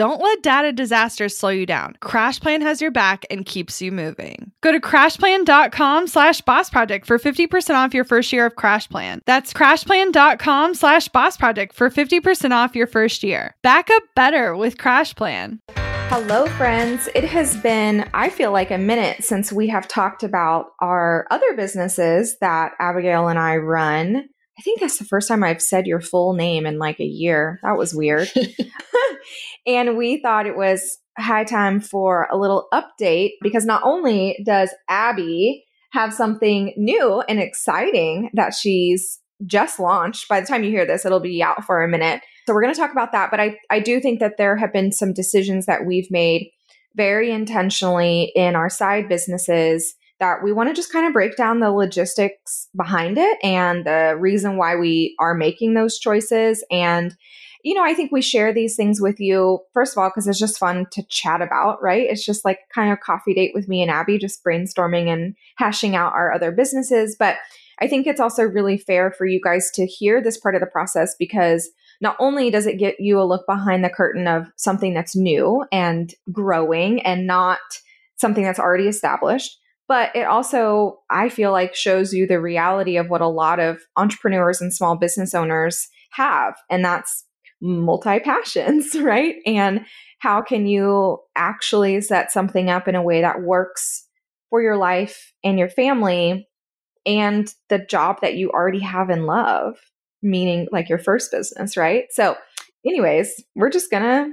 Don't let data disasters slow you down. CrashPlan has your back and keeps you moving. Go to crashplan.com slash boss project for 50% off your first year of CrashPlan. That's crashplan.com slash boss project for 50% off your first year. Back up better with CrashPlan. Hello, friends. It has been, I feel like, a minute since we have talked about our other businesses that Abagail and I run. I think that's the first time I've said your full name in like a year. That was weird. and we thought it was high time for a little update because not only does Abby have something new and exciting that she's just launched, by the time you hear this, it'll be out for a minute. So we're going to talk about that. But I, I do think that there have been some decisions that we've made very intentionally in our side businesses that we want to just kind of break down the logistics behind it and the reason why we are making those choices. And, you know, I think we share these things with you, first of all, because it's just fun to chat about, right? It's just like kind of coffee date with me and Abby, just brainstorming and hashing out our other businesses. But I think it's also really fair for you guys to hear this part of the process because not only does it get you a look behind the curtain of something that's new and growing and not something that's already established, but it also, I feel like, shows you the reality of what a lot of entrepreneurs and small business owners have. And that's multi passions, right? And how can you actually set something up in a way that works for your life and your family and the job that you already have in love, meaning like your first business, right? So, anyways, we're just gonna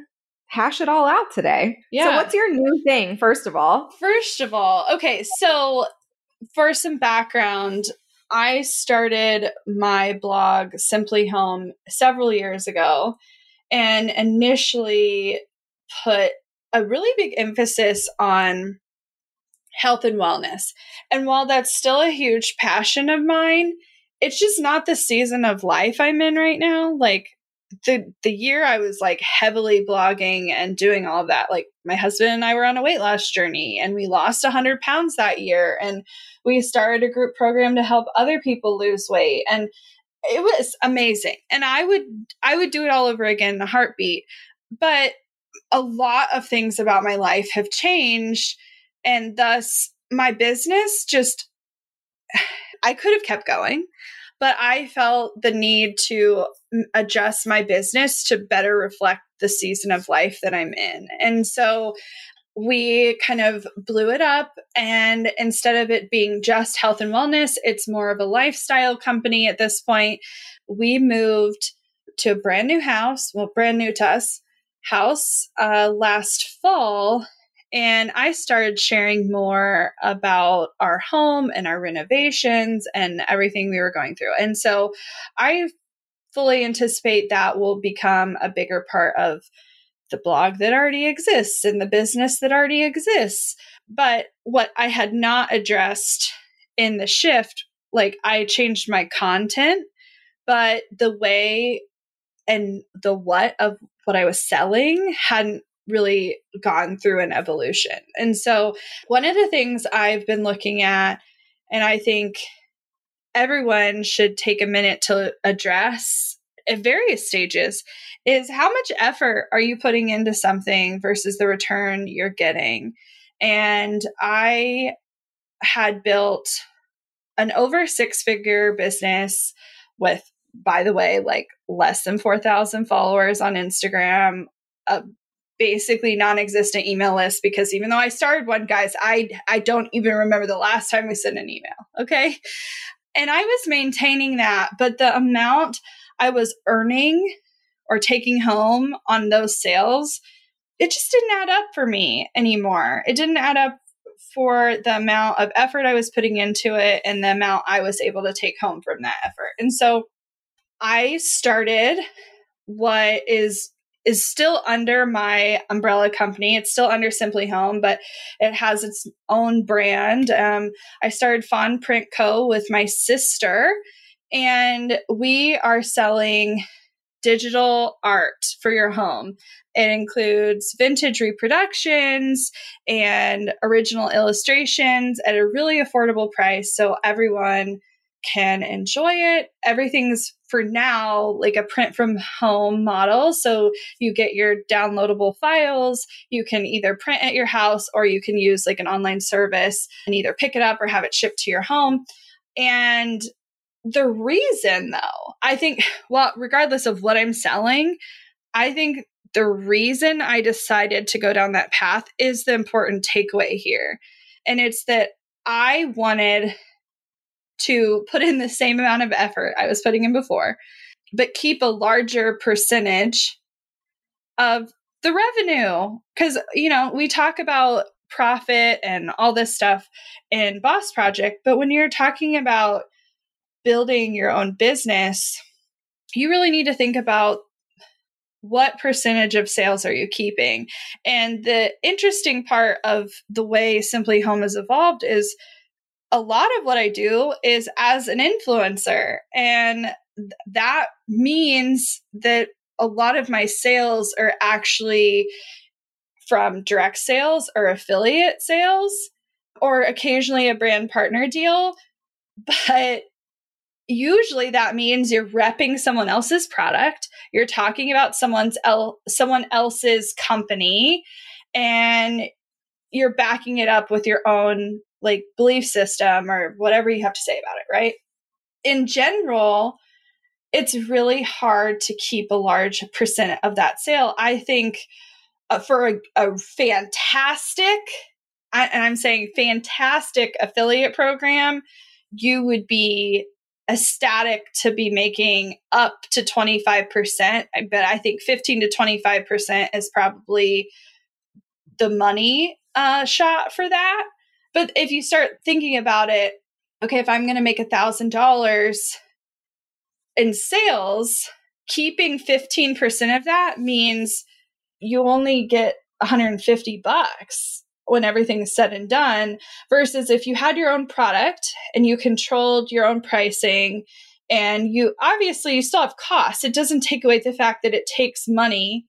hash it all out today. Yeah. So what's your new thing, first of all? First of all, okay, so for some background, I started my blog Simply Home several years ago and initially put a really big emphasis on health and wellness. And while that's still a huge passion of mine, it's just not the season of life I'm in right now. Like the the year I was like heavily blogging and doing all of that, like my husband and I were on a weight loss journey and we lost 100 pounds that year. And we started a group program to help other people lose weight. And it was amazing. And I would I would do it all over again in a heartbeat. But a lot of things about my life have changed and thus my business just I could have kept going but I felt the need to adjust my business to better reflect the season of life that I'm in. And so we kind of blew it up. And instead of it being just health and wellness, it's more of a lifestyle company at this point. We moved to a brand new house, well, brand new to us house uh, last fall and I started sharing more about our home and our renovations and everything we were going through. And so I fully anticipate that will become a bigger part of the blog that already exists and the business that already exists. But what I had not addressed in the shift, like I changed my content, but the way and the what of what I was selling hadn't really gone through an evolution. And so, one of the things I've been looking at, and I think everyone should take a minute to address at various stages is how much effort are you putting into something versus the return you're getting? And I had built an over six figure business with, by the way, like less than 4,000 followers on Instagram, a basically non-existent email list because even though I started one guys I I don't even remember the last time we sent an email okay? And I was maintaining that but the amount I was earning or taking home on those sales it just didn't add up for me anymore. It didn't add up for the amount of effort I was putting into it and the amount I was able to take home from that effort. And so I started what is is still under my umbrella company. It's still under Simply Home, but it has its own brand. Um, I started Fawn Print Co. with my sister, and we are selling digital art for your home. It includes vintage reproductions and original illustrations at a really affordable price so everyone can enjoy it. Everything's for now like a print from home model. So you get your downloadable files. You can either print at your house or you can use like an online service and either pick it up or have it shipped to your home. And the reason, though, I think, well, regardless of what I'm selling, I think the reason I decided to go down that path is the important takeaway here. And it's that I wanted to put in the same amount of effort I was putting in before, but keep a larger percentage of the revenue. Because, you know, we talk about profit and all this stuff in Boss Project, but when you're talking about building your own business, you really need to think about what percentage of sales are you keeping? And the interesting part of the way Simply Home has evolved is a lot of what I do is as an influencer. And th- that means that a lot of my sales are actually from direct sales or affiliate sales or occasionally a brand partner deal. But usually that means you're repping someone else's product, you're talking about someone's el- someone else's company and you're backing it up with your own like belief system or whatever you have to say about it, right? In general, it's really hard to keep a large percent of that sale. I think uh, for a, a fantastic, I, and I'm saying fantastic affiliate program, you would be ecstatic to be making up to 25%. But I think 15 to 25% is probably the money uh, shot for that. But if you start thinking about it, okay, if I'm going to make a thousand dollars in sales, keeping 15% of that means you only get 150 bucks when everything's said and done versus if you had your own product and you controlled your own pricing and you obviously you still have costs. It doesn't take away the fact that it takes money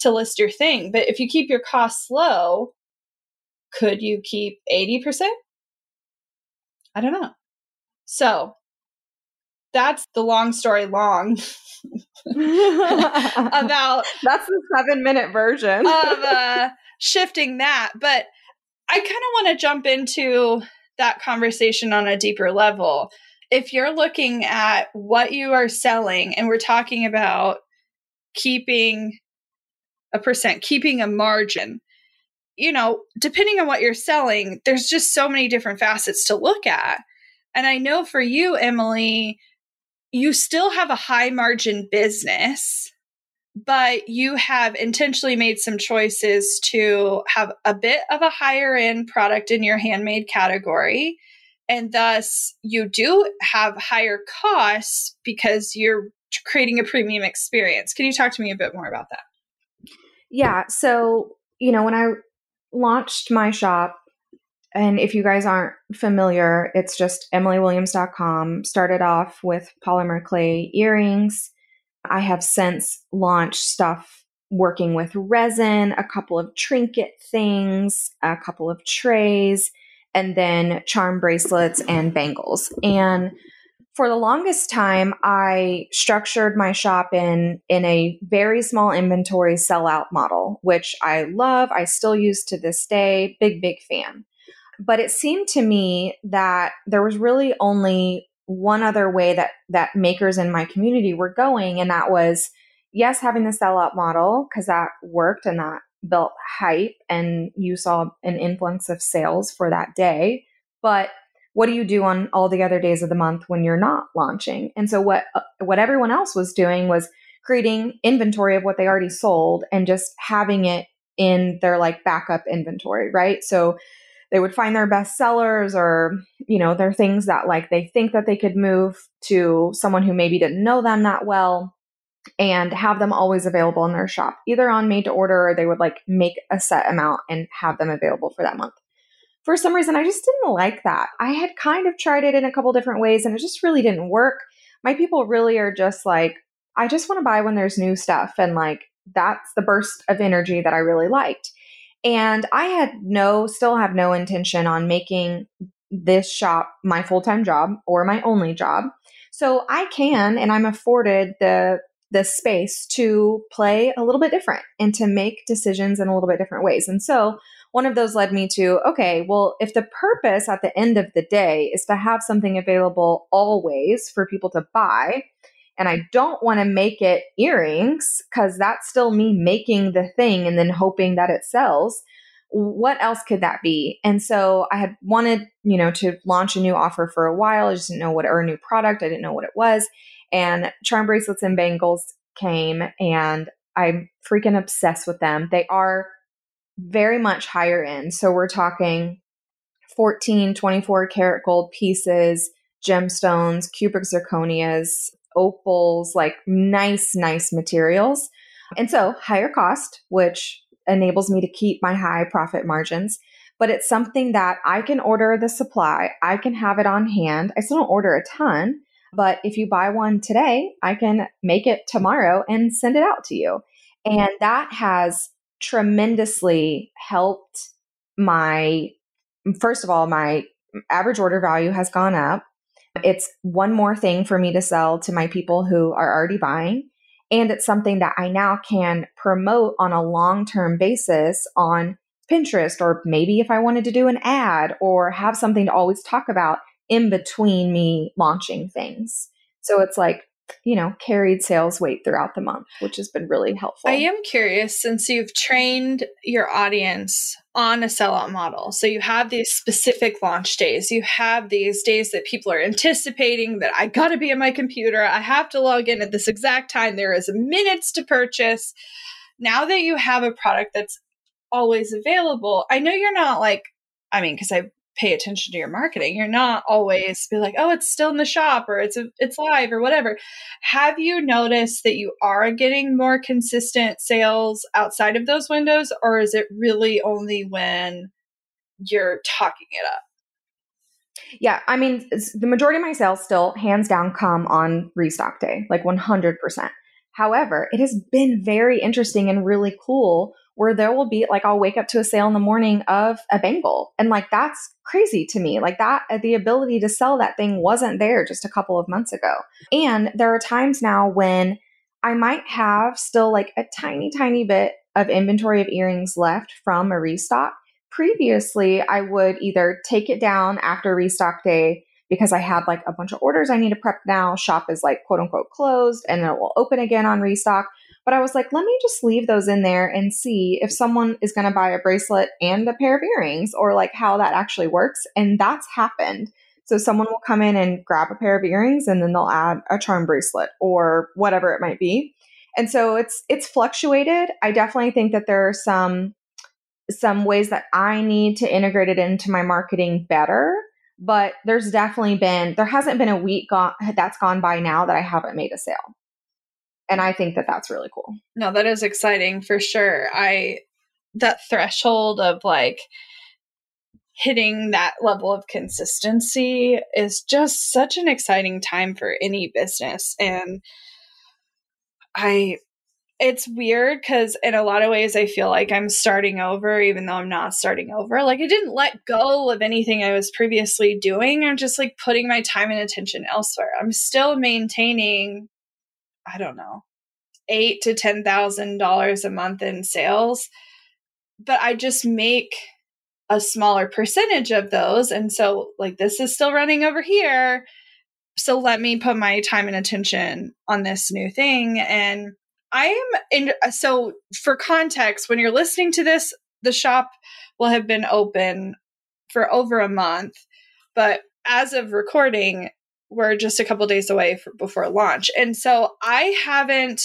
to list your thing but if you keep your costs low could you keep 80%? I don't know. So that's the long story long about that's the seven minute version of uh, shifting that. But I kind of want to jump into that conversation on a deeper level. If you're looking at what you are selling, and we're talking about keeping a percent, keeping a margin, you know, depending on what you're selling, there's just so many different facets to look at. And I know for you, Emylee, you still have a high margin business, but you have intentionally made some choices to have a bit of a higher end product in your handmade category. And thus, you do have higher costs because you're creating a premium experience. Can you talk to me a bit more about that? Yeah. So, you know, when I launched my shop. And if you guys aren't familiar, it's just emyleewilliams.com. Started off with polymer clay earrings. I have since launched stuff working with resin, a couple of trinket things, a couple of trays, and then charm bracelets and bangles. And for the longest time i structured my shop in in a very small inventory sellout model which i love i still use to this day big big fan. But it seemed to me that there was really only one other way that that makers in my community were going and that was yes having the sellout model because that worked and that built hype and you saw an influx of sales for that day but what do you do on all the other days of the month when you're not launching? And so what uh, what everyone else was doing was creating inventory of what they already sold and just having it in their like backup inventory right? So they would find their best sellers or you know their things that like they think that they could move to someone who maybe didn't know them that well and have them always available in their shop either on made to order or they would like make a set amount and have them available for that month for some reason i just didn't like that i had kind of tried it in a couple different ways and it just really didn't work my people really are just like i just want to buy when there's new stuff and like that's the burst of energy that i really liked and I had no, still have no intention on making this shop my full time job or my only job. So I can, and I'm afforded the the space to play a little bit different and to make decisions in a little bit different ways. And so one of those led me to okay, well, if the purpose at the end of the day is to have something available always for people to buy, and I don't want to make it earrings because that's still me making the thing and then hoping that it sells. What else could that be? And so I had wanted, you know, to launch a new offer for a while. I just didn't know what, or a new product. I didn't know what it was. And charm bracelets and bangles came and I'm freaking obsessed with them. They are very much higher end. So we're talking 14, 24 karat gold pieces, gemstones, cubic zirconias, opals, like nice, nice materials. And so higher cost, which enables me to keep my high profit margins. But it's something that I can order the supply, I can have it on hand. I still don't order a ton, but if you buy one today, I can make it tomorrow and send it out to you. And that has tremendously helped my, first of all, my average order value has gone up. It's one more thing for me to sell to my people who are already buying. And it's something that I now can promote on a long term basis on Pinterest, or maybe if I wanted to do an ad or have something to always talk about in between me launching things. So it's like you know, carried sales weight throughout the month, which has been really helpful. I am curious since you've trained your audience on a sellout model. So you have these specific launch days. You have these days that people are anticipating that I got to be at my computer. I have to log in at this exact time. There is minutes to purchase. Now that you have a product that's always available, I know you're not like I mean, because I pay attention to your marketing. You're not always be like, oh, it's still in the shop or it's a, it's live or whatever. Have you noticed that you are getting more consistent sales outside of those windows, or is it really only when you're talking it up? Yeah, I mean, the majority of my sales still, hands down, come on restock day, like 100%. However, it has been very interesting and really cool where there will be like I'll wake up to a sale in the morning of a bangle. And like that's crazy to me. Like that uh, the ability to sell that thing wasn't there just a couple of months ago. And there are times now when I might have still like a tiny tiny bit of inventory of earrings left from a restock. Previously, I would either take it down after restock day because I had like a bunch of orders I need to prep now. Shop is like quote unquote closed and it will open again on restock. But I was like, let me just leave those in there and see if someone is going to buy a bracelet and a pair of earrings or like how that actually works. And that's happened. So someone will come in and grab a pair of earrings and then they'll add a charm bracelet or whatever it might be. And so it's it's fluctuated. I definitely think that there are some some ways that I need to integrate it into my marketing better. But there's definitely been there hasn't been a week gone, that's gone by now that I haven't made a sale and I think that that's really cool. No, that is exciting for sure. I that threshold of like hitting that level of consistency is just such an exciting time for any business and I it's weird because in a lot of ways I feel like I'm starting over, even though I'm not starting over. Like I didn't let go of anything I was previously doing. I'm just like putting my time and attention elsewhere. I'm still maintaining, I don't know, eight to ten thousand dollars a month in sales, but I just make a smaller percentage of those. And so, like, this is still running over here. So, let me put my time and attention on this new thing. And I am in. So, for context, when you're listening to this, the shop will have been open for over a month. But as of recording, we're just a couple days away for, before launch. And so, I haven't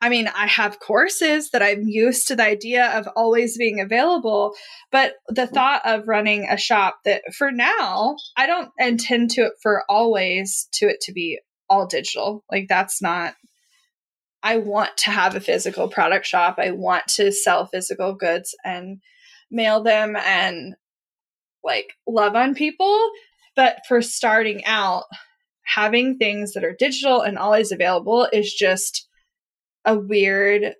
I mean, I have courses that I'm used to the idea of always being available, but the mm. thought of running a shop that for now, I don't intend to it for always to it to be all digital. Like that's not I want to have a physical product shop. I want to sell physical goods and mail them and like love on people. But for starting out, having things that are digital and always available is just a weird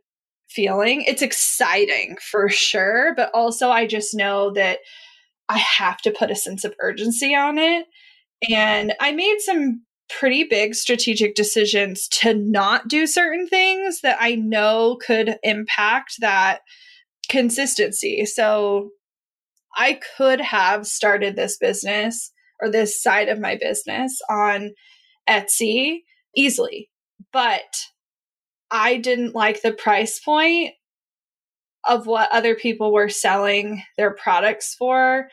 feeling. It's exciting for sure, but also I just know that I have to put a sense of urgency on it. And I made some pretty big strategic decisions to not do certain things that I know could impact that consistency. So I could have started this business or this side of my business on Etsy easily, but I didn't like the price point of what other people were selling their products for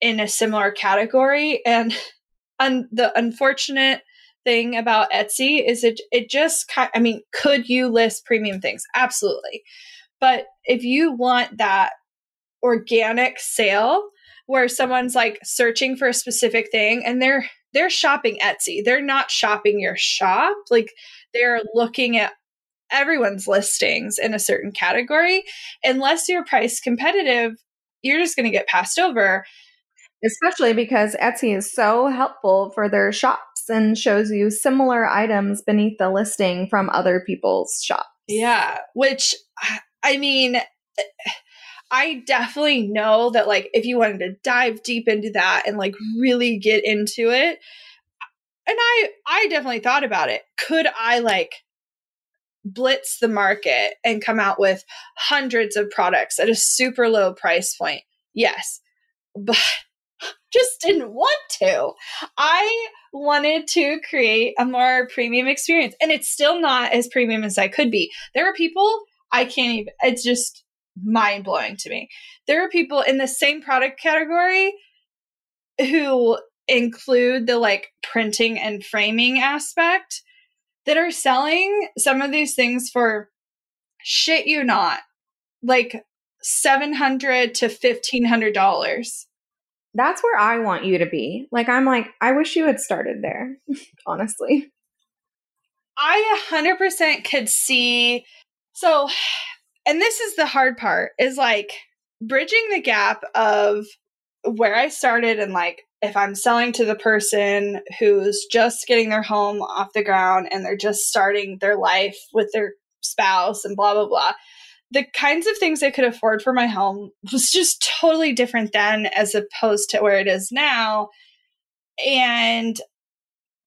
in a similar category. And un- the unfortunate thing about Etsy is it it just I mean, could you list premium things? Absolutely. But if you want that organic sale where someone's like searching for a specific thing and they're they're shopping Etsy. They're not shopping your shop. Like they're looking at everyone's listings in a certain category. Unless you're price competitive, you're just going to get passed over. Especially because Etsy is so helpful for their shops and shows you similar items beneath the listing from other people's shops. Yeah, which I mean, I definitely know that like if you wanted to dive deep into that and like really get into it, and I I definitely thought about it. Could I like blitz the market and come out with hundreds of products at a super low price point. Yes. But just didn't want to. I wanted to create a more premium experience and it's still not as premium as I could be. There are people I can't even it's just mind blowing to me. There are people in the same product category who include the like printing and framing aspect that are selling some of these things for shit you not like 700 to 1500 dollars. That's where i want you to be. Like i'm like i wish you had started there honestly. I 100% could see so and this is the hard part is like bridging the gap of where i started and like if I'm selling to the person who's just getting their home off the ground and they're just starting their life with their spouse and blah, blah, blah, the kinds of things I could afford for my home was just totally different then as opposed to where it is now. And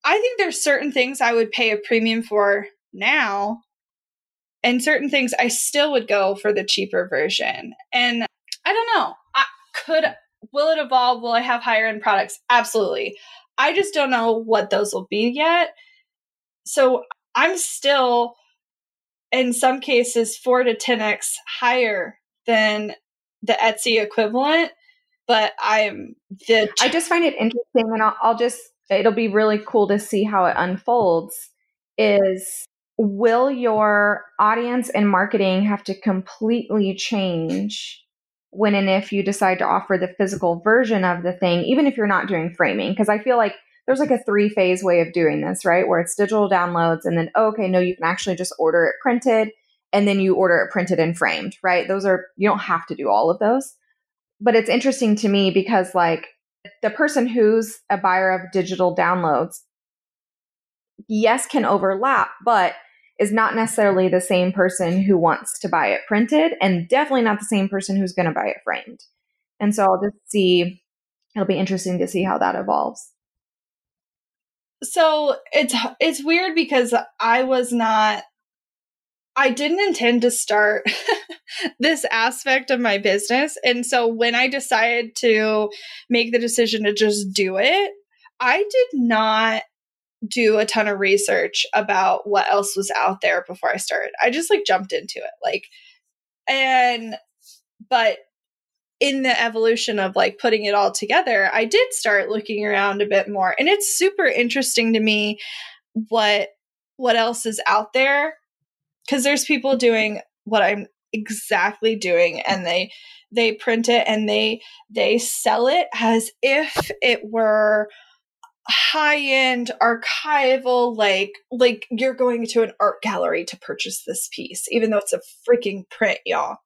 I think there's certain things I would pay a premium for now, and certain things I still would go for the cheaper version. And I don't know. I could Will it evolve? Will I have higher end products? Absolutely. I just don't know what those will be yet. So I'm still, in some cases, four to 10x higher than the Etsy equivalent. But I'm the. I just find it interesting, and I'll, I'll just, it'll be really cool to see how it unfolds. Is will your audience and marketing have to completely change when and if you decide to offer the physical version of the thing, even if you're not doing framing. Because I feel like there's like a three phase way of doing this, right? Where it's digital downloads and then, oh, okay, no, you can actually just order it printed and then you order it printed and framed, right? Those are, you don't have to do all of those. But it's interesting to me because, like, the person who's a buyer of digital downloads, yes, can overlap, but is not necessarily the same person who wants to buy it printed and definitely not the same person who's going to buy it framed. And so I'll just see, it'll be interesting to see how that evolves. So it's it's weird because I was not I didn't intend to start this aspect of my business. And so when I decided to make the decision to just do it, I did not do a ton of research about what else was out there before I started. I just like jumped into it. Like, and, but in the evolution of like putting it all together, I did start looking around a bit more. And it's super interesting to me what what else is out there because there's people doing what I'm exactly doing and they they print it and they they sell it as if it were high end archival like like you're going to an art gallery to purchase this piece even though it's a freaking print y'all.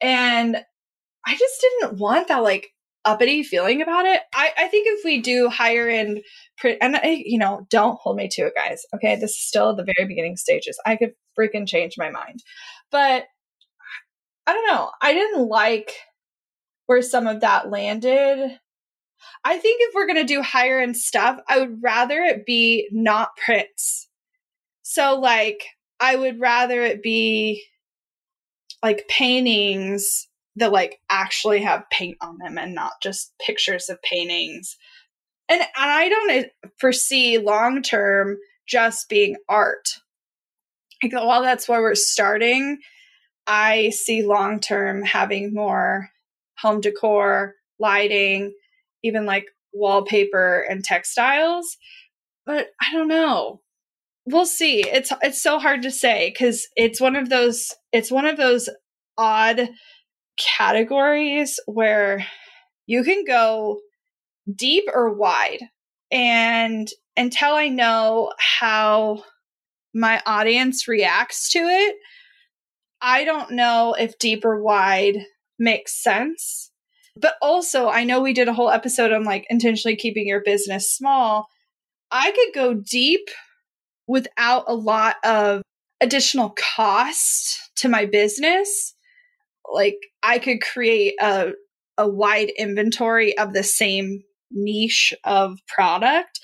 And i just didn't want that like uppity feeling about it. I i think if we do higher end print and I, you know don't hold me to it guys okay? This is still at the very beginning stages. I could freaking change my mind. But i don't know. I didn't like where some of that landed I think if we're going to do higher end stuff, I would rather it be not prints. So, like, I would rather it be like paintings that like actually have paint on them and not just pictures of paintings. And, and I don't foresee long term just being art. Like, while that's where we're starting, I see long term having more home decor, lighting, even like wallpaper and textiles. But I don't know. We'll see. It's it's so hard to say cuz it's one of those it's one of those odd categories where you can go deep or wide. And until I know how my audience reacts to it, I don't know if deep or wide makes sense. But also, I know we did a whole episode on like intentionally keeping your business small. I could go deep without a lot of additional cost to my business. Like I could create a a wide inventory of the same niche of product,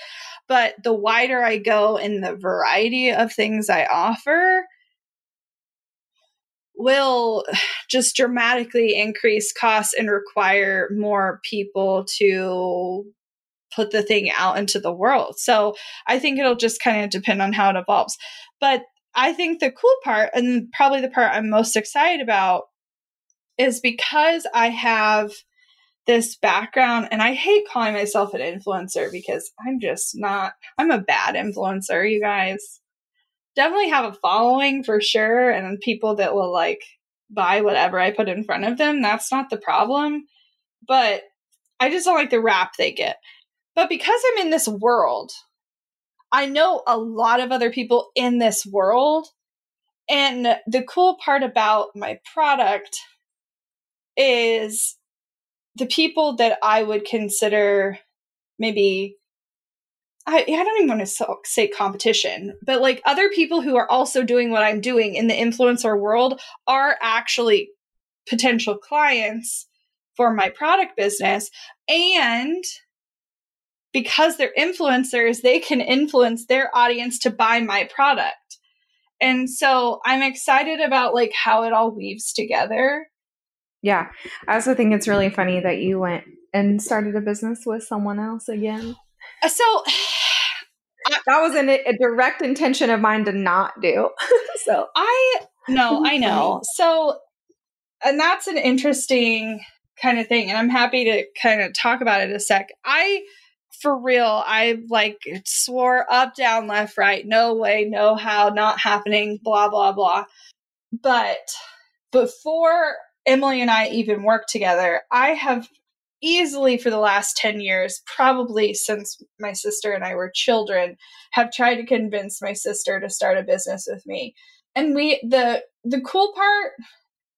but the wider I go in the variety of things I offer, will just dramatically increase costs and require more people to put the thing out into the world. So I think it'll just kind of depend on how it evolves. But I think the cool part, and probably the part I'm most excited about, is because I have this background, and I hate calling myself an influencer because I'm just not, I'm a bad influencer, you guys definitely have a following for sure and people that will like buy whatever I put in front of them. That's not the problem. But I just don't like the rap they get. But because I'm in this world, I know a lot of other people in this world. And the cool part about my product is the people that I would consider maybe I, I don't even want to say competition, but like other people who are also doing what I'm doing in the influencer world are actually potential clients for my product business. And because they're influencers, they can influence their audience to buy my product. And so I'm excited about like how it all weaves together. Yeah. I also think it's really funny that you went and started a business with someone else again. Uh, so that was an, a direct intention of mine to not do. so I no, I know. So and that's an interesting kind of thing and I'm happy to kind of talk about it a sec. I for real, I like swore up, down, left, right, no way, no how, not happening, blah blah blah. But before Emylee and I even worked together, I have easily for the last 10 years, probably since my sister and I were children, have tried to convince my sister to start a business with me. And we the the cool part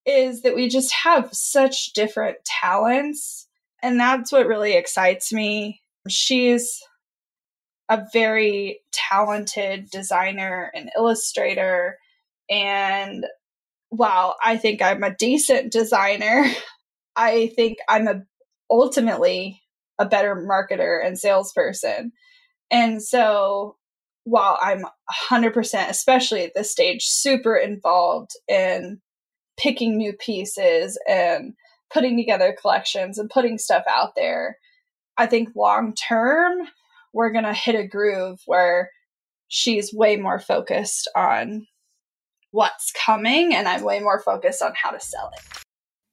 is that we just have such different talents and that's what really excites me. She's a very talented designer and illustrator. And while I think I'm a decent designer, I think I'm a ultimately a better marketer and salesperson. And so while I'm 100%, especially at this stage, super involved in picking new pieces and putting together collections and putting stuff out there, I think long term, we're going to hit a groove where she's way more focused on what's coming and I'm way more focused on how to sell it.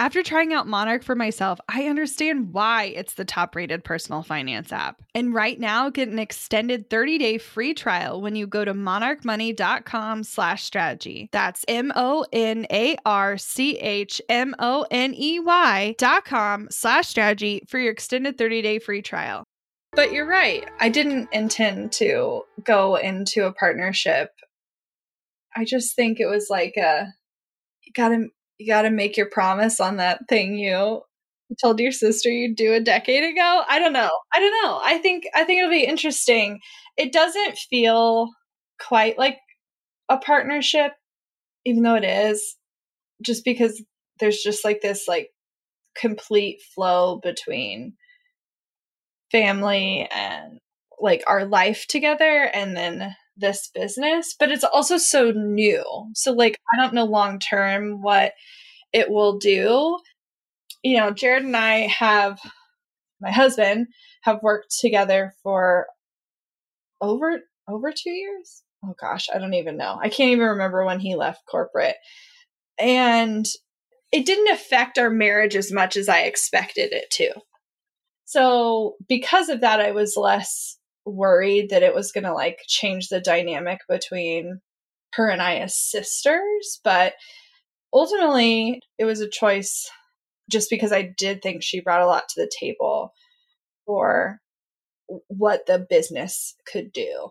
After trying out Monarch for myself, I understand why it's the top rated personal finance app. And right now, get an extended 30 day free trial when you go to monarchmoney.com slash strategy. That's M O N A R C H M O N E Y dot com slash strategy for your extended 30 day free trial. But you're right. I didn't intend to go into a partnership. I just think it was like a gotta you gotta make your promise on that thing you told your sister you'd do a decade ago. I don't know. I don't know. I think I think it'll be interesting. It doesn't feel quite like a partnership, even though it is, just because there's just like this like complete flow between family and like our life together and then this business but it's also so new. So like i don't know long term what it will do. You know jared and i have my husband have worked together for over over two years? Oh gosh i don't even know. I can't even remember when he left corporate. And it didn't affect our marriage as much as I expected it to. So, because of that, I was less worried that it was going to like change the dynamic between her and I as sisters. But ultimately, it was a choice just because I did think she brought a lot to the table for what the business could do.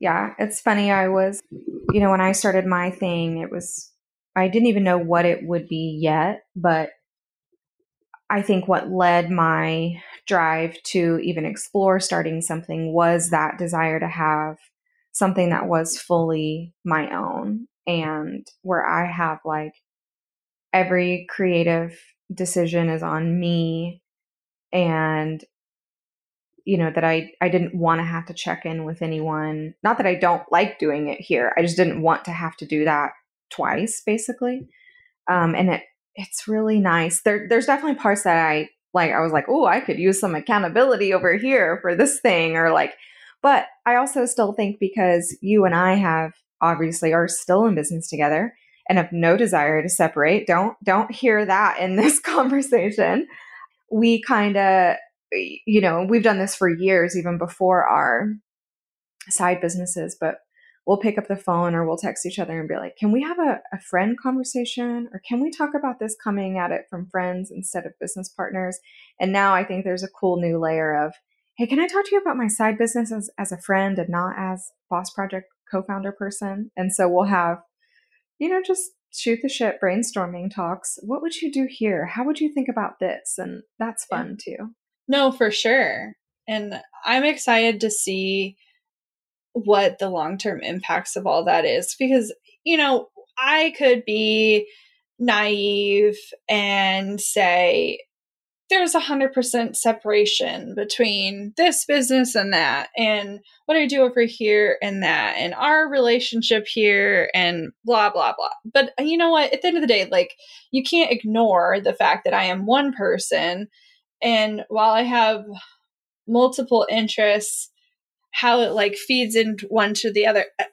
Yeah, it's funny. I was, you know, when I started my thing, it was, I didn't even know what it would be yet, but I think what led my drive to even explore starting something was that desire to have something that was fully my own and where I have like every creative decision is on me and you know that I I didn't want to have to check in with anyone. Not that I don't like doing it here. I just didn't want to have to do that twice basically. Um and it it's really nice. There there's definitely parts that I like I was like, "Oh, I could use some accountability over here for this thing," or like, but I also still think because you and I have obviously are still in business together and have no desire to separate. Don't don't hear that in this conversation. We kind of you know, we've done this for years even before our side businesses, but we'll pick up the phone or we'll text each other and be like, can we have a, a friend conversation? Or can we talk about this coming at it from friends instead of business partners? And now I think there's a cool new layer of, hey, can I talk to you about my side business as, as a friend and not as boss project co-founder person? And so we'll have, you know, just shoot the shit brainstorming talks. What would you do here? How would you think about this? And that's fun too. No, for sure. And I'm excited to see what the long term impacts of all that is because, you know, I could be naive and say, there's a hundred percent separation between this business and that and what I do over here and that and our relationship here and blah blah blah. But uh, you know what? At the end of the day, like you can't ignore the fact that I am one person and while I have multiple interests how it like feeds into one to the other. Uh,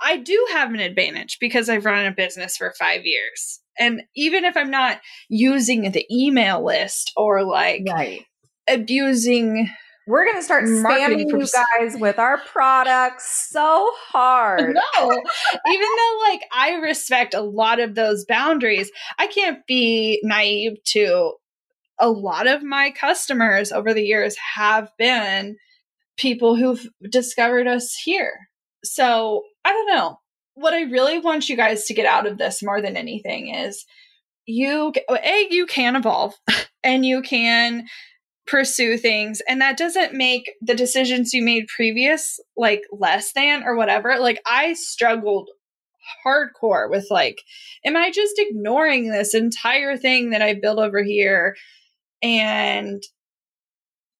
I do have an advantage because I've run a business for five years. And even if I'm not using the email list or like right. abusing we're going to start spamming you guys with our products so hard. No, even though like I respect a lot of those boundaries, I can't be naive to a lot of my customers over the years have been people who've discovered us here. So I don't know. What I really want you guys to get out of this more than anything is you, A, you can evolve and you can pursue things. And that doesn't make the decisions you made previous like less than or whatever. Like I struggled hardcore with like, am I just ignoring this entire thing that I built over here? And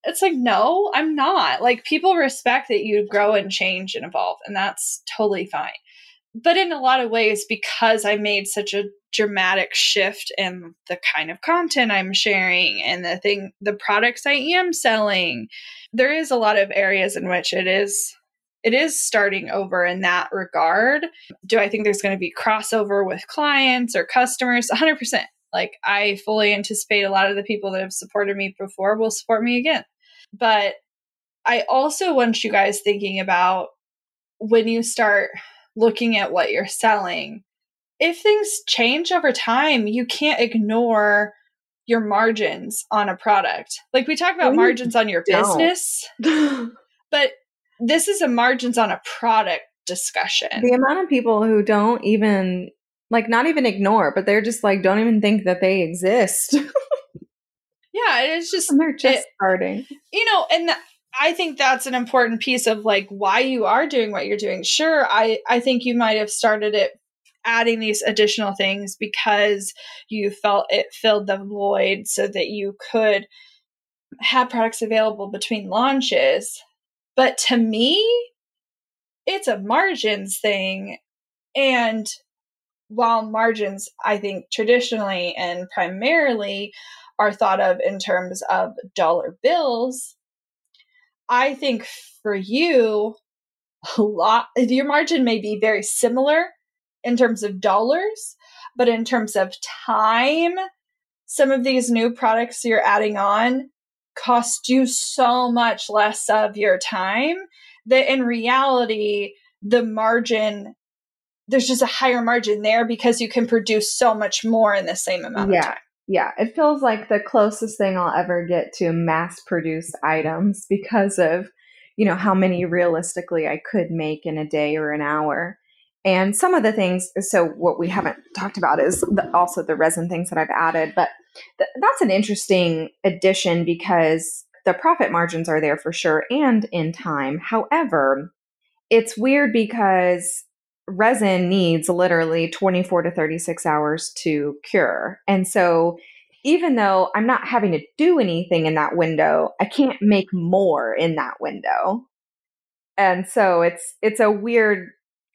it's like no i'm not. Like people respect that you grow and change and evolve and that's totally fine. But in a lot of ways because i made such a dramatic shift in the kind of content i'm sharing and the thing the products i am selling there is a lot of areas in which it is it is starting over in that regard. Do i think there's going to be crossover with clients or customers? 100% like I fully anticipate a lot of the people that have supported me before will support me again. But I also want you guys thinking about when you start looking at what you're selling, if things change over time, you can't ignore your margins on a product. Like we talk about margins on your business, but this is a margins on a product discussion. The amount of people who don't even like not even ignore, but they're just like don't even think that they exist. yeah, it's just and they're just it, starting. You know, and th- I think that's an important piece of like why you are doing what you're doing. Sure, I I think you might have started it adding these additional things because you felt it filled the void so that you could have products available between launches. But to me, it's a margins thing. And while margins, I think traditionally and primarily are thought of in terms of dollar bills, I think for you, a lot, your margin may be very similar in terms of dollars, but in terms of time, some of these new products you're adding on cost you so much less of your time that in reality, the margin there's just a higher margin there because you can produce so much more in the same amount yeah. of time. Yeah, it feels like the closest thing I'll ever get to mass produced items because of, you know, how many realistically I could make in a day or an hour. And some of the things, so what we haven't talked about is the, also the resin things that I've added, but th- that's an interesting addition because the profit margins are there for sure and in time. However, it's weird because resin needs literally 24 to 36 hours to cure. And so even though I'm not having to do anything in that window, I can't make more in that window. And so it's it's a weird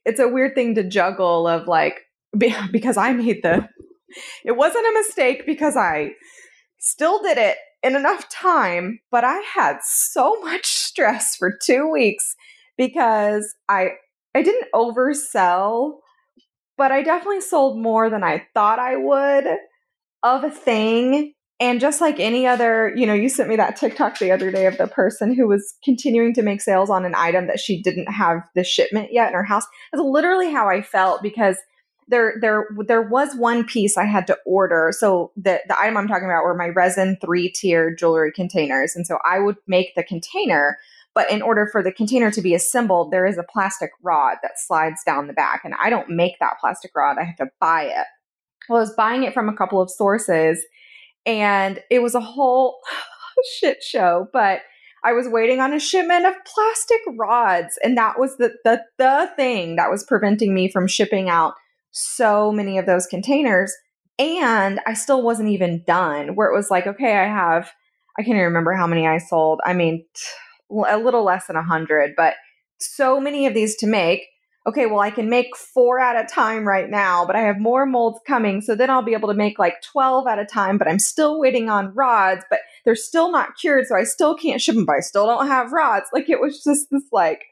it's a weird thing to juggle of like because I made the it wasn't a mistake because I still did it in enough time, but I had so much stress for 2 weeks because I I didn't oversell, but I definitely sold more than I thought I would of a thing. And just like any other, you know, you sent me that TikTok the other day of the person who was continuing to make sales on an item that she didn't have the shipment yet in her house. That's literally how I felt because there there there was one piece I had to order. So the the item I'm talking about were my resin three tier jewelry containers, and so I would make the container, but in order for the container to be assembled, there is a plastic rod that slides down the back. And I don't make that plastic rod, I have to buy it. Well, I was buying it from a couple of sources and it was a whole shit show, but I was waiting on a shipment of plastic rods. And that was the, the, the thing that was preventing me from shipping out so many of those containers. And I still wasn't even done, where it was like, okay, I have, I can't even remember how many I sold. I mean, t- a little less than 100, but so many of these to make. Okay, well, I can make four at a time right now, but I have more molds coming. So then I'll be able to make like 12 at a time, but I'm still waiting on rods, but they're still not cured. So I still can't ship them, but I still don't have rods. Like it was just this like.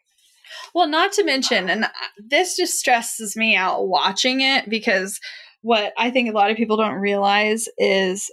Well, not to mention, and uh, this just stresses me out watching it because what I think a lot of people don't realize is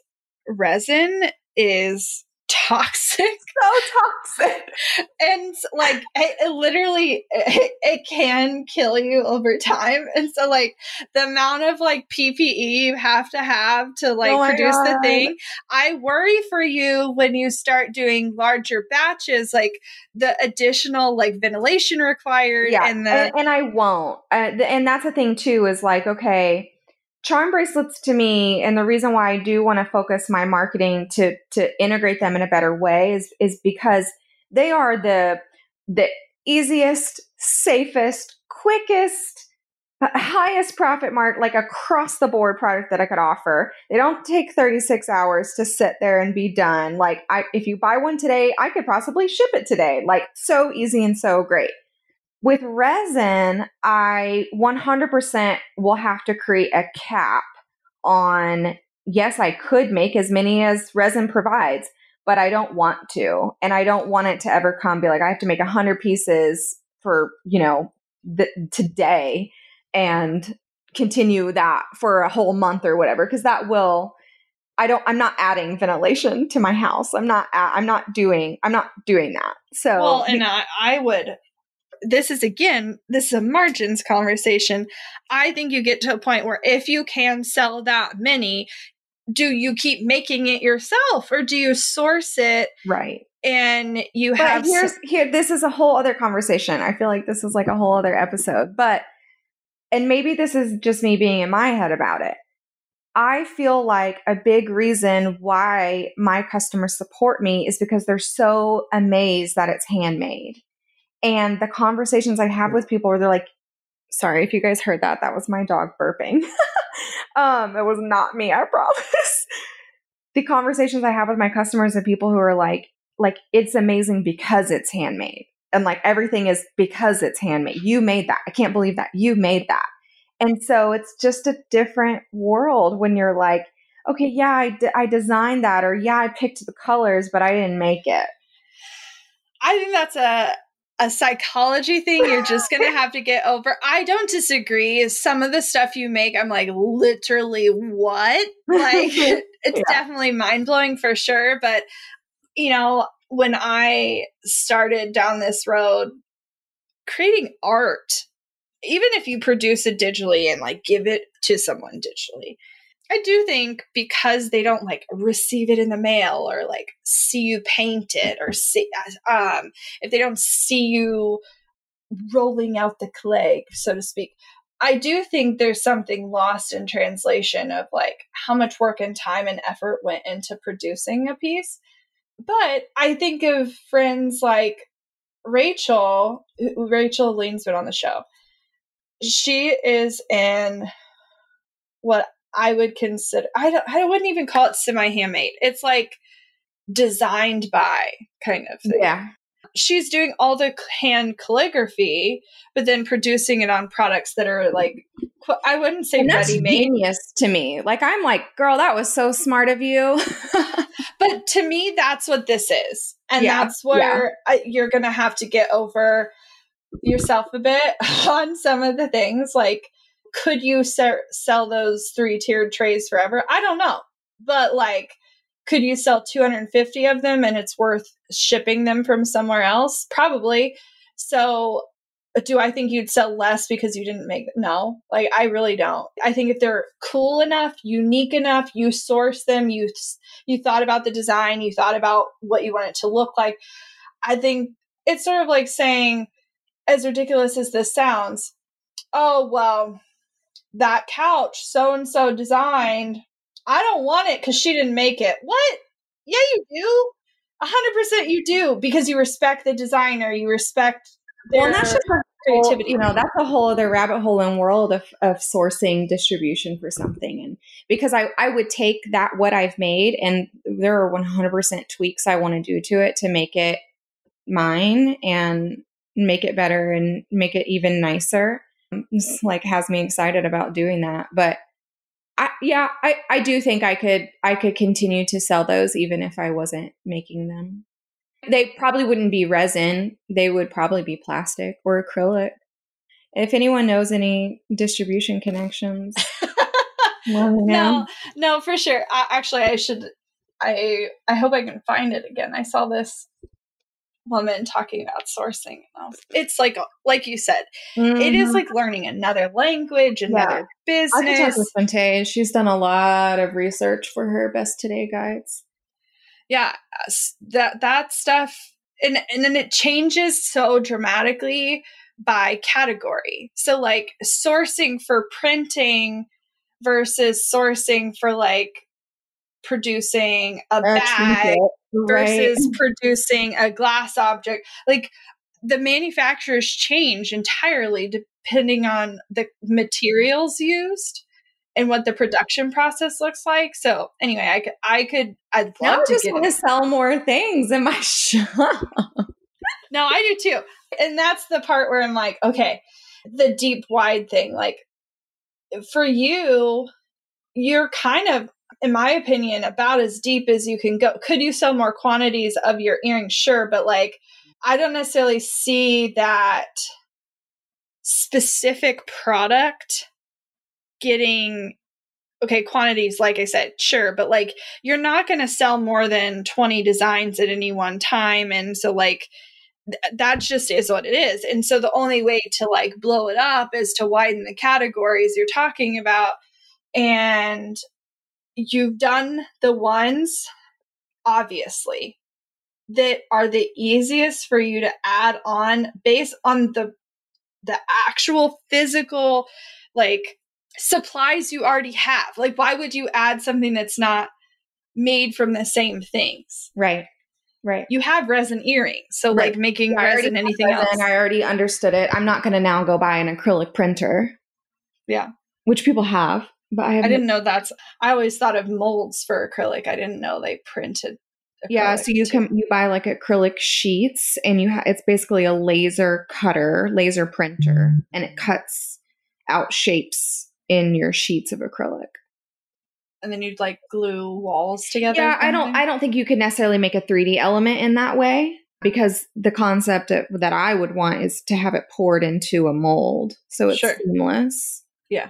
resin is toxic. So toxic. and like it, it literally it, it, can kill you over time. And so like the amount of like PPE you have to have to like oh produce God. the thing, I worry for you when you start doing larger batches, like the additional like ventilation required yeah, and the and, and I won't. Uh, and that's the thing too is like okay, charm bracelets to me and the reason why I do want to focus my marketing to to integrate them in a better way is is because they are the the easiest, safest, quickest, highest profit mark like across the board product that I could offer. They don't take 36 hours to sit there and be done. Like I if you buy one today, I could possibly ship it today. Like so easy and so great. With resin, I 100% will have to create a cap on, yes, I could make as many as resin provides, but I don't want to. And I don't want it to ever come be like, I have to make 100 pieces for, you know, the, today and continue that for a whole month or whatever, because that will. I don't I'm not adding ventilation to my house. I'm not I'm not doing I'm not doing that. So Well, and I, I would this is again, this is a margins conversation. I think you get to a point where if you can sell that many, do you keep making it yourself or do you source it? Right. And you but have here's here this is a whole other conversation. I feel like this is like a whole other episode. But and maybe this is just me being in my head about it. I feel like a big reason why my customers support me is because they're so amazed that it's handmade. And the conversations I have with people where they're like, sorry if you guys heard that, that was my dog burping. um, it was not me, I promise. the conversations I have with my customers and people who are like, like, it's amazing because it's handmade. And like everything is because it's handmade. You made that. I can't believe that. You made that. And so it's just a different world when you're like, okay, yeah, I, d- I designed that, or yeah, I picked the colors, but I didn't make it. I think that's a a psychology thing you're just going to have to get over. I don't disagree. Some of the stuff you make, I'm like, literally, what? Like, it's yeah. definitely mind blowing for sure. But, you know, when I started down this road, creating art, even if you produce it digitally and like give it to someone digitally, I do think because they don't like receive it in the mail or like see you paint it or see um if they don't see you rolling out the clay, so to speak. I do think there's something lost in translation of like how much work and time and effort went into producing a piece. But I think of friends like Rachel, Rachel Lean's been on the show. She is in what I would consider I don't I wouldn't even call it semi handmade. It's like designed by kind of thing. Yeah. She's doing all the hand calligraphy, but then producing it on products that are like I wouldn't say ready made. Genius to me. Like I'm like, girl, that was so smart of you. but to me, that's what this is, and yeah. that's where yeah. I, you're gonna have to get over yourself a bit on some of the things. Like could you ser- sell those three tiered trays forever? I don't know. But like, could you sell 250 of them and it's worth shipping them from somewhere else? Probably. So, do I think you'd sell less because you didn't make no? Like I really don't. I think if they're cool enough, unique enough, you source them, you you thought about the design, you thought about what you want it to look like. I think it's sort of like saying as ridiculous as this sounds, oh well, that couch so and so designed. I don't want it because she didn't make it. What? Yeah, you do. A hundred percent, you do because you respect the designer. You respect their well, that's just creativity. Whole, you know, that's a whole other rabbit hole and world of, of sourcing distribution for something. And because I, I would take that what I've made and there are 100% tweaks I want to do to it to make it mine and make it better and make it even nicer just like has me excited about doing that. But I, yeah, I, I do think I could I could continue to sell those even if I wasn't making them. They probably wouldn't be resin. They would probably be plastic or acrylic. If anyone knows any distribution connections, no, no, for sure. I, actually, I should. I I hope I can find it again. I saw this woman talking about sourcing. It's like like you said, mm-hmm. it is mm-hmm. like learning another language, another yeah. business. I can talk with Fante. She's done a lot of research for her best today guides. Yeah, that that stuff, and and then it changes so dramatically by category. So like sourcing for printing versus sourcing for like producing a bag versus producing a glass object. Like the manufacturers change entirely depending on the materials used and what the production process looks like. So anyway, I could, I could, I'd love now to just want to sell more things in my shop. no, I do too. And that's the part where I'm like, okay, the deep wide thing, like for you, you're kind of in my opinion, about as deep as you can go. Could you sell more quantities of your earrings? Sure, but like, I don't necessarily see that specific product getting okay quantities like i said sure but like you're not going to sell more than 20 designs at any one time and so like th- that just is what it is and so the only way to like blow it up is to widen the categories you're talking about and you've done the ones, obviously, that are the easiest for you to add on based on the the actual physical like supplies you already have. Like why would you add something that's not made from the same things? Right. Right. You have resin earrings. So right. like making I resin anything resin, else. I already understood it. I'm not going to now go buy an acrylic printer. Yeah. Which people have. But I, I didn't know that's. I always thought of molds for acrylic. I didn't know they printed. Yeah, so you too. can you buy like acrylic sheets, and you ha- it's basically a laser cutter, laser printer, and it cuts out shapes in your sheets of acrylic. And then you'd like glue walls together. Yeah, I don't. I don't think you could necessarily make a 3D element in that way. because the concept of, that I would want is to have it poured into a mold so it's Sure. seamless. Yeah.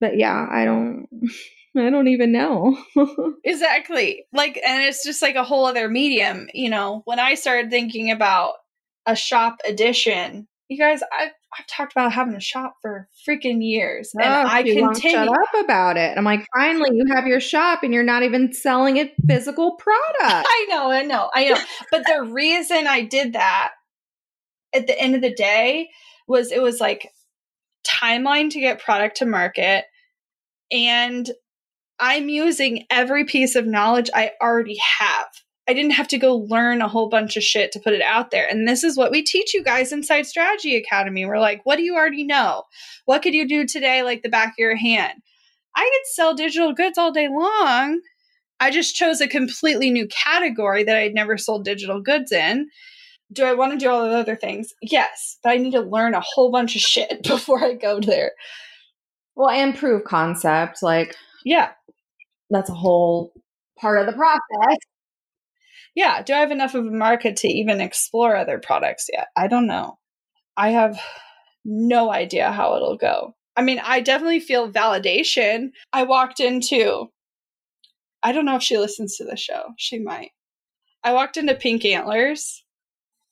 But yeah, I don't I don't even know. Exactly. Like, and it's just like a whole other medium. You know, when I started thinking about a shop edition, you guys, I've, I've talked about having a shop for freaking years. And Oh, I won't continue. shut up about it. I'm like, finally, you have your shop and you're not even selling a physical product. I know, I know, I know. but the reason I did that at the end of the day was it was like timeline to get product to market and I'm using every piece of knowledge I already have. I didn't have to go learn a whole bunch of shit to put it out there. And this is what we teach you guys inside Strategy Academy. We're like, what do you already know? What could you do today like the back of your hand? I could sell digital goods all day long. I just chose a completely new category that I'd never sold digital goods in. Do I want to do all the other things? Yes, but I need to learn a whole bunch of shit before I go there. Well, and prove concept. Like, Yeah. that's a whole part of the process. Yeah. Do I have enough of a market to even explore other products yet? I don't know. I have no idea how it'll go. I mean, I definitely feel validation. I walked into, I don't know if she listens to the show. She might. I walked into Pink Antlers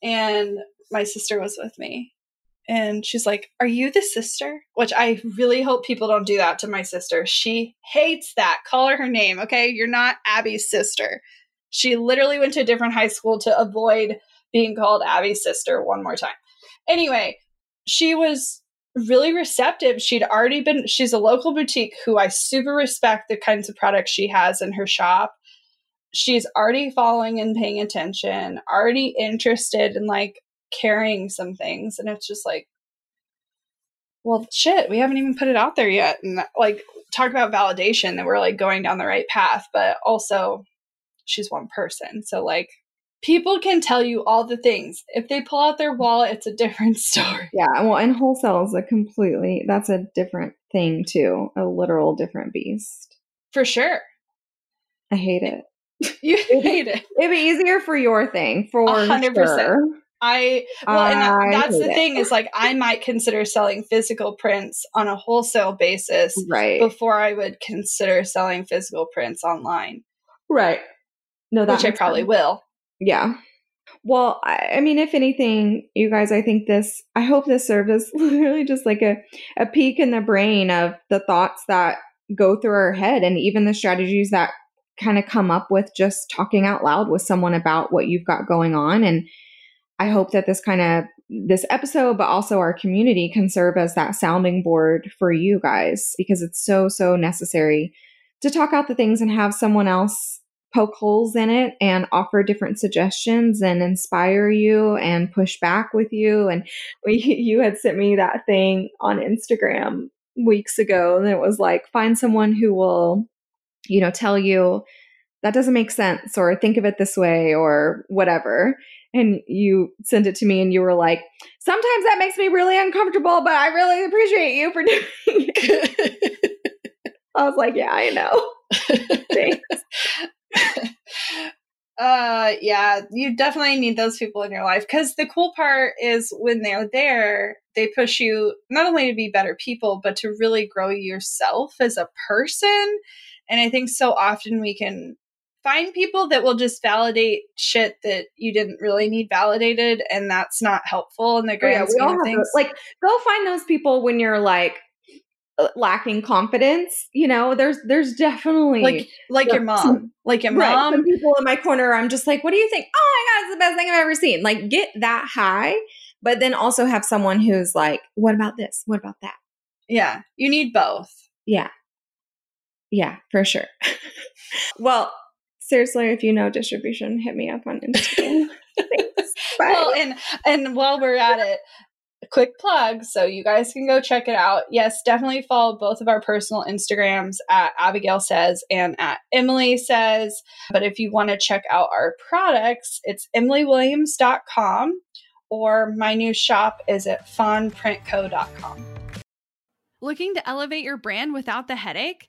and my sister was with me. And she's like, Are you the sister? Which I really hope people don't do that to my sister. She hates that. Call her her name, okay? You're not Abby's sister. She literally went to a different high school to avoid being called Abby's sister one more time. Anyway, she was really receptive. She'd already been, she's a local boutique who I super respect the kinds of products she has in her shop. She's already following and paying attention, already interested in like carrying some things. And it's just like, well, shit, we haven't even put it out there yet. And like, talk about validation that we're like going down the right path, but also she's one person. So, like, people can tell you all the things. If they pull out their wallet, it's a different story. Yeah. Well, and wholesale is a completely, that's a different thing too, a literal different beast. For sure. I hate it. You hate it. It'd be easier for your thing, for hundred percent. sure. I well, and I that- that's the it. thing is like I might consider selling physical prints on a wholesale basis Right. before I would consider selling physical prints online, Right. No, that which I probably sense. will. Yeah. Well, I, I mean, if anything, you guys, I think this, I hope this served as literally just like a, a peek in the brain of the thoughts that go through our head and even the strategies that kind of come up with just talking out loud with someone about what you've got going on. And I hope that this kind of, this episode, but also our community can serve as that sounding board for you guys because it's so, so necessary to talk out the things and have someone else poke holes in it and offer different suggestions and inspire you and push back with you. And we, you had sent me that thing on Instagram weeks ago, and it was like, find someone who will, you know, tell you that doesn't make sense or think of it this way or whatever. And you send it to me and you were like, sometimes that makes me really uncomfortable, but I really appreciate you for doing it. I was like, yeah, I know. Thanks. uh yeah you definitely need those people in your life because the cool part is when they're there they push you not only to be better people but to really grow yourself as a person and i think so often we can find people that will just validate shit that you didn't really need validated and that's not helpful in the Oh, grand yeah, scheme of things. like go find those people when you're like lacking confidence you know? There's there's definitely like like your mom. Some- like your right, mom. some people in my corner i'm just like what do you think? Oh my god it's the best thing i've ever seen. Like get that high but then also have someone who's like what about this? What about that? Yeah you need both. Yeah yeah for sure well seriously if you know distribution hit me up on instagram Thanks. Bye. Well, and and while we're at it, quick plug so you guys can go check it out. Yes, definitely follow both of our personal Instagrams at Abagail Says and at Emylee Says. But if you want to check out our products, it's emyleewilliams.com or my new shop is at fawnprintco.com. Looking to elevate your brand without the headache?